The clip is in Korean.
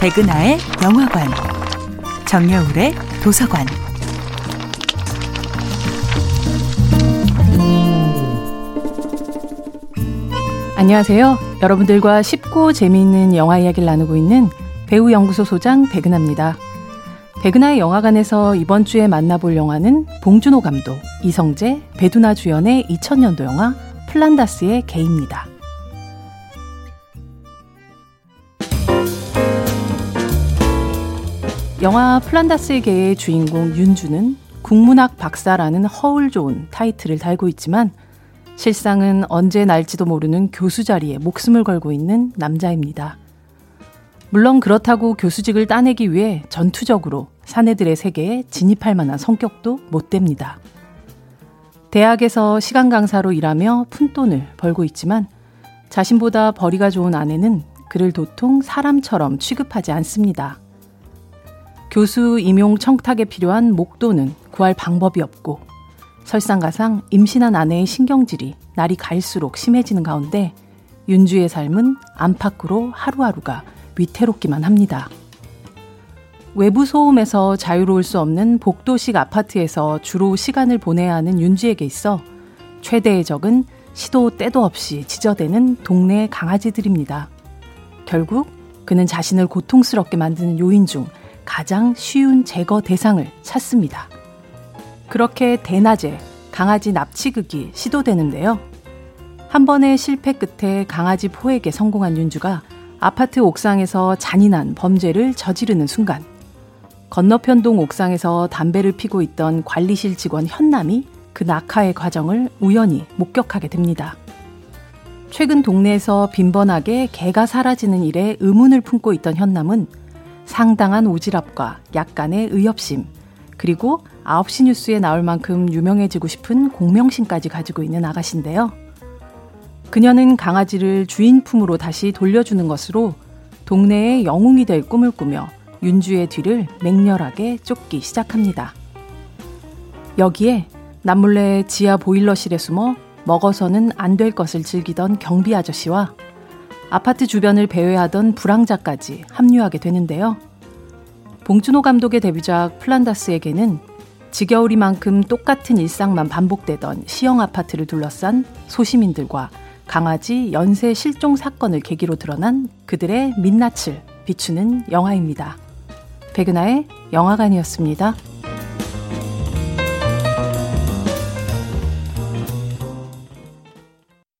백은하의 영화관, 정여울의 도서관. 안녕하세요. 여러분들과 쉽고 재미있는 영화 이야기를 나누고 있는 배우 연구소 소장 백은하입니다. 백은하의 영화관에서 이번 주에 만나볼 영화는 봉준호 감독, 이성재, 배두나 주연의 2000년도 영화 플란다스의 개입니다. 영화 플란다스의 개의 주인공 윤주는 국문학 박사라는 허울 좋은 타이틀을 달고 있지만 실상은 언제 날지도 모르는 교수 자리에 목숨을 걸고 있는 남자입니다. 물론 그렇다고 교수직을 따내기 위해 전투적으로 사내들의 세계에 진입할 만한 성격도 못 됩니다. 대학에서 시간 강사로 일하며 푼돈을 벌고 있지만 자신보다 벌이가 좋은 아내는 그를 도통 사람처럼 취급하지 않습니다. 교수 임용 청탁에 필요한 목돈은 구할 방법이 없고 설상가상 임신한 아내의 신경질이 날이 갈수록 심해지는 가운데 윤주의 삶은 안팎으로 하루하루가 위태롭기만 합니다. 외부 소음에서 자유로울 수 없는 복도식 아파트에서 주로 시간을 보내야 하는 윤주에게 있어 최대의 적은 시도 때도 없이 지저대는 동네 강아지들입니다. 결국 그는 자신을 고통스럽게 만드는 요인 중 가장 쉬운 제거 대상을 찾습니다. 그렇게 대낮에 강아지 납치극이 시도되는데요. 한 번의 실패 끝에 강아지 포획에 성공한 윤주가 아파트 옥상에서 잔인한 범죄를 저지르는 순간 건너편 동 옥상에서 담배를 피고 있던 관리실 직원 현남이 그 낙하의 과정을 우연히 목격하게 됩니다. 최근 동네에서 빈번하게 개가 사라지는 일에 의문을 품고 있던 현남은 상당한 오지랖과 약간의 의협심, 그리고 9시 뉴스에 나올 만큼 유명해지고 싶은 공명심까지 가지고 있는 아가씨인데요. 그녀는 강아지를 주인 품으로 다시 돌려주는 것으로 동네의 영웅이 될 꿈을 꾸며 윤주의 뒤를 맹렬하게 쫓기 시작합니다. 여기에 남몰래 지하 보일러실에 숨어 먹어서는 안 될 것을 즐기던 경비 아저씨와 아파트 주변을 배회하던 불황자까지 합류하게 되는데요. 봉준호 감독의 데뷔작 플란다스에게는 지겨우리만큼 똑같은 일상만 반복되던 시형 아파트를 둘러싼 소시민들과 강아지 연쇄 실종 사건을 계기로 드러난 그들의 민낯을 비추는 영화입니다. 백은하의 영화관이었습니다.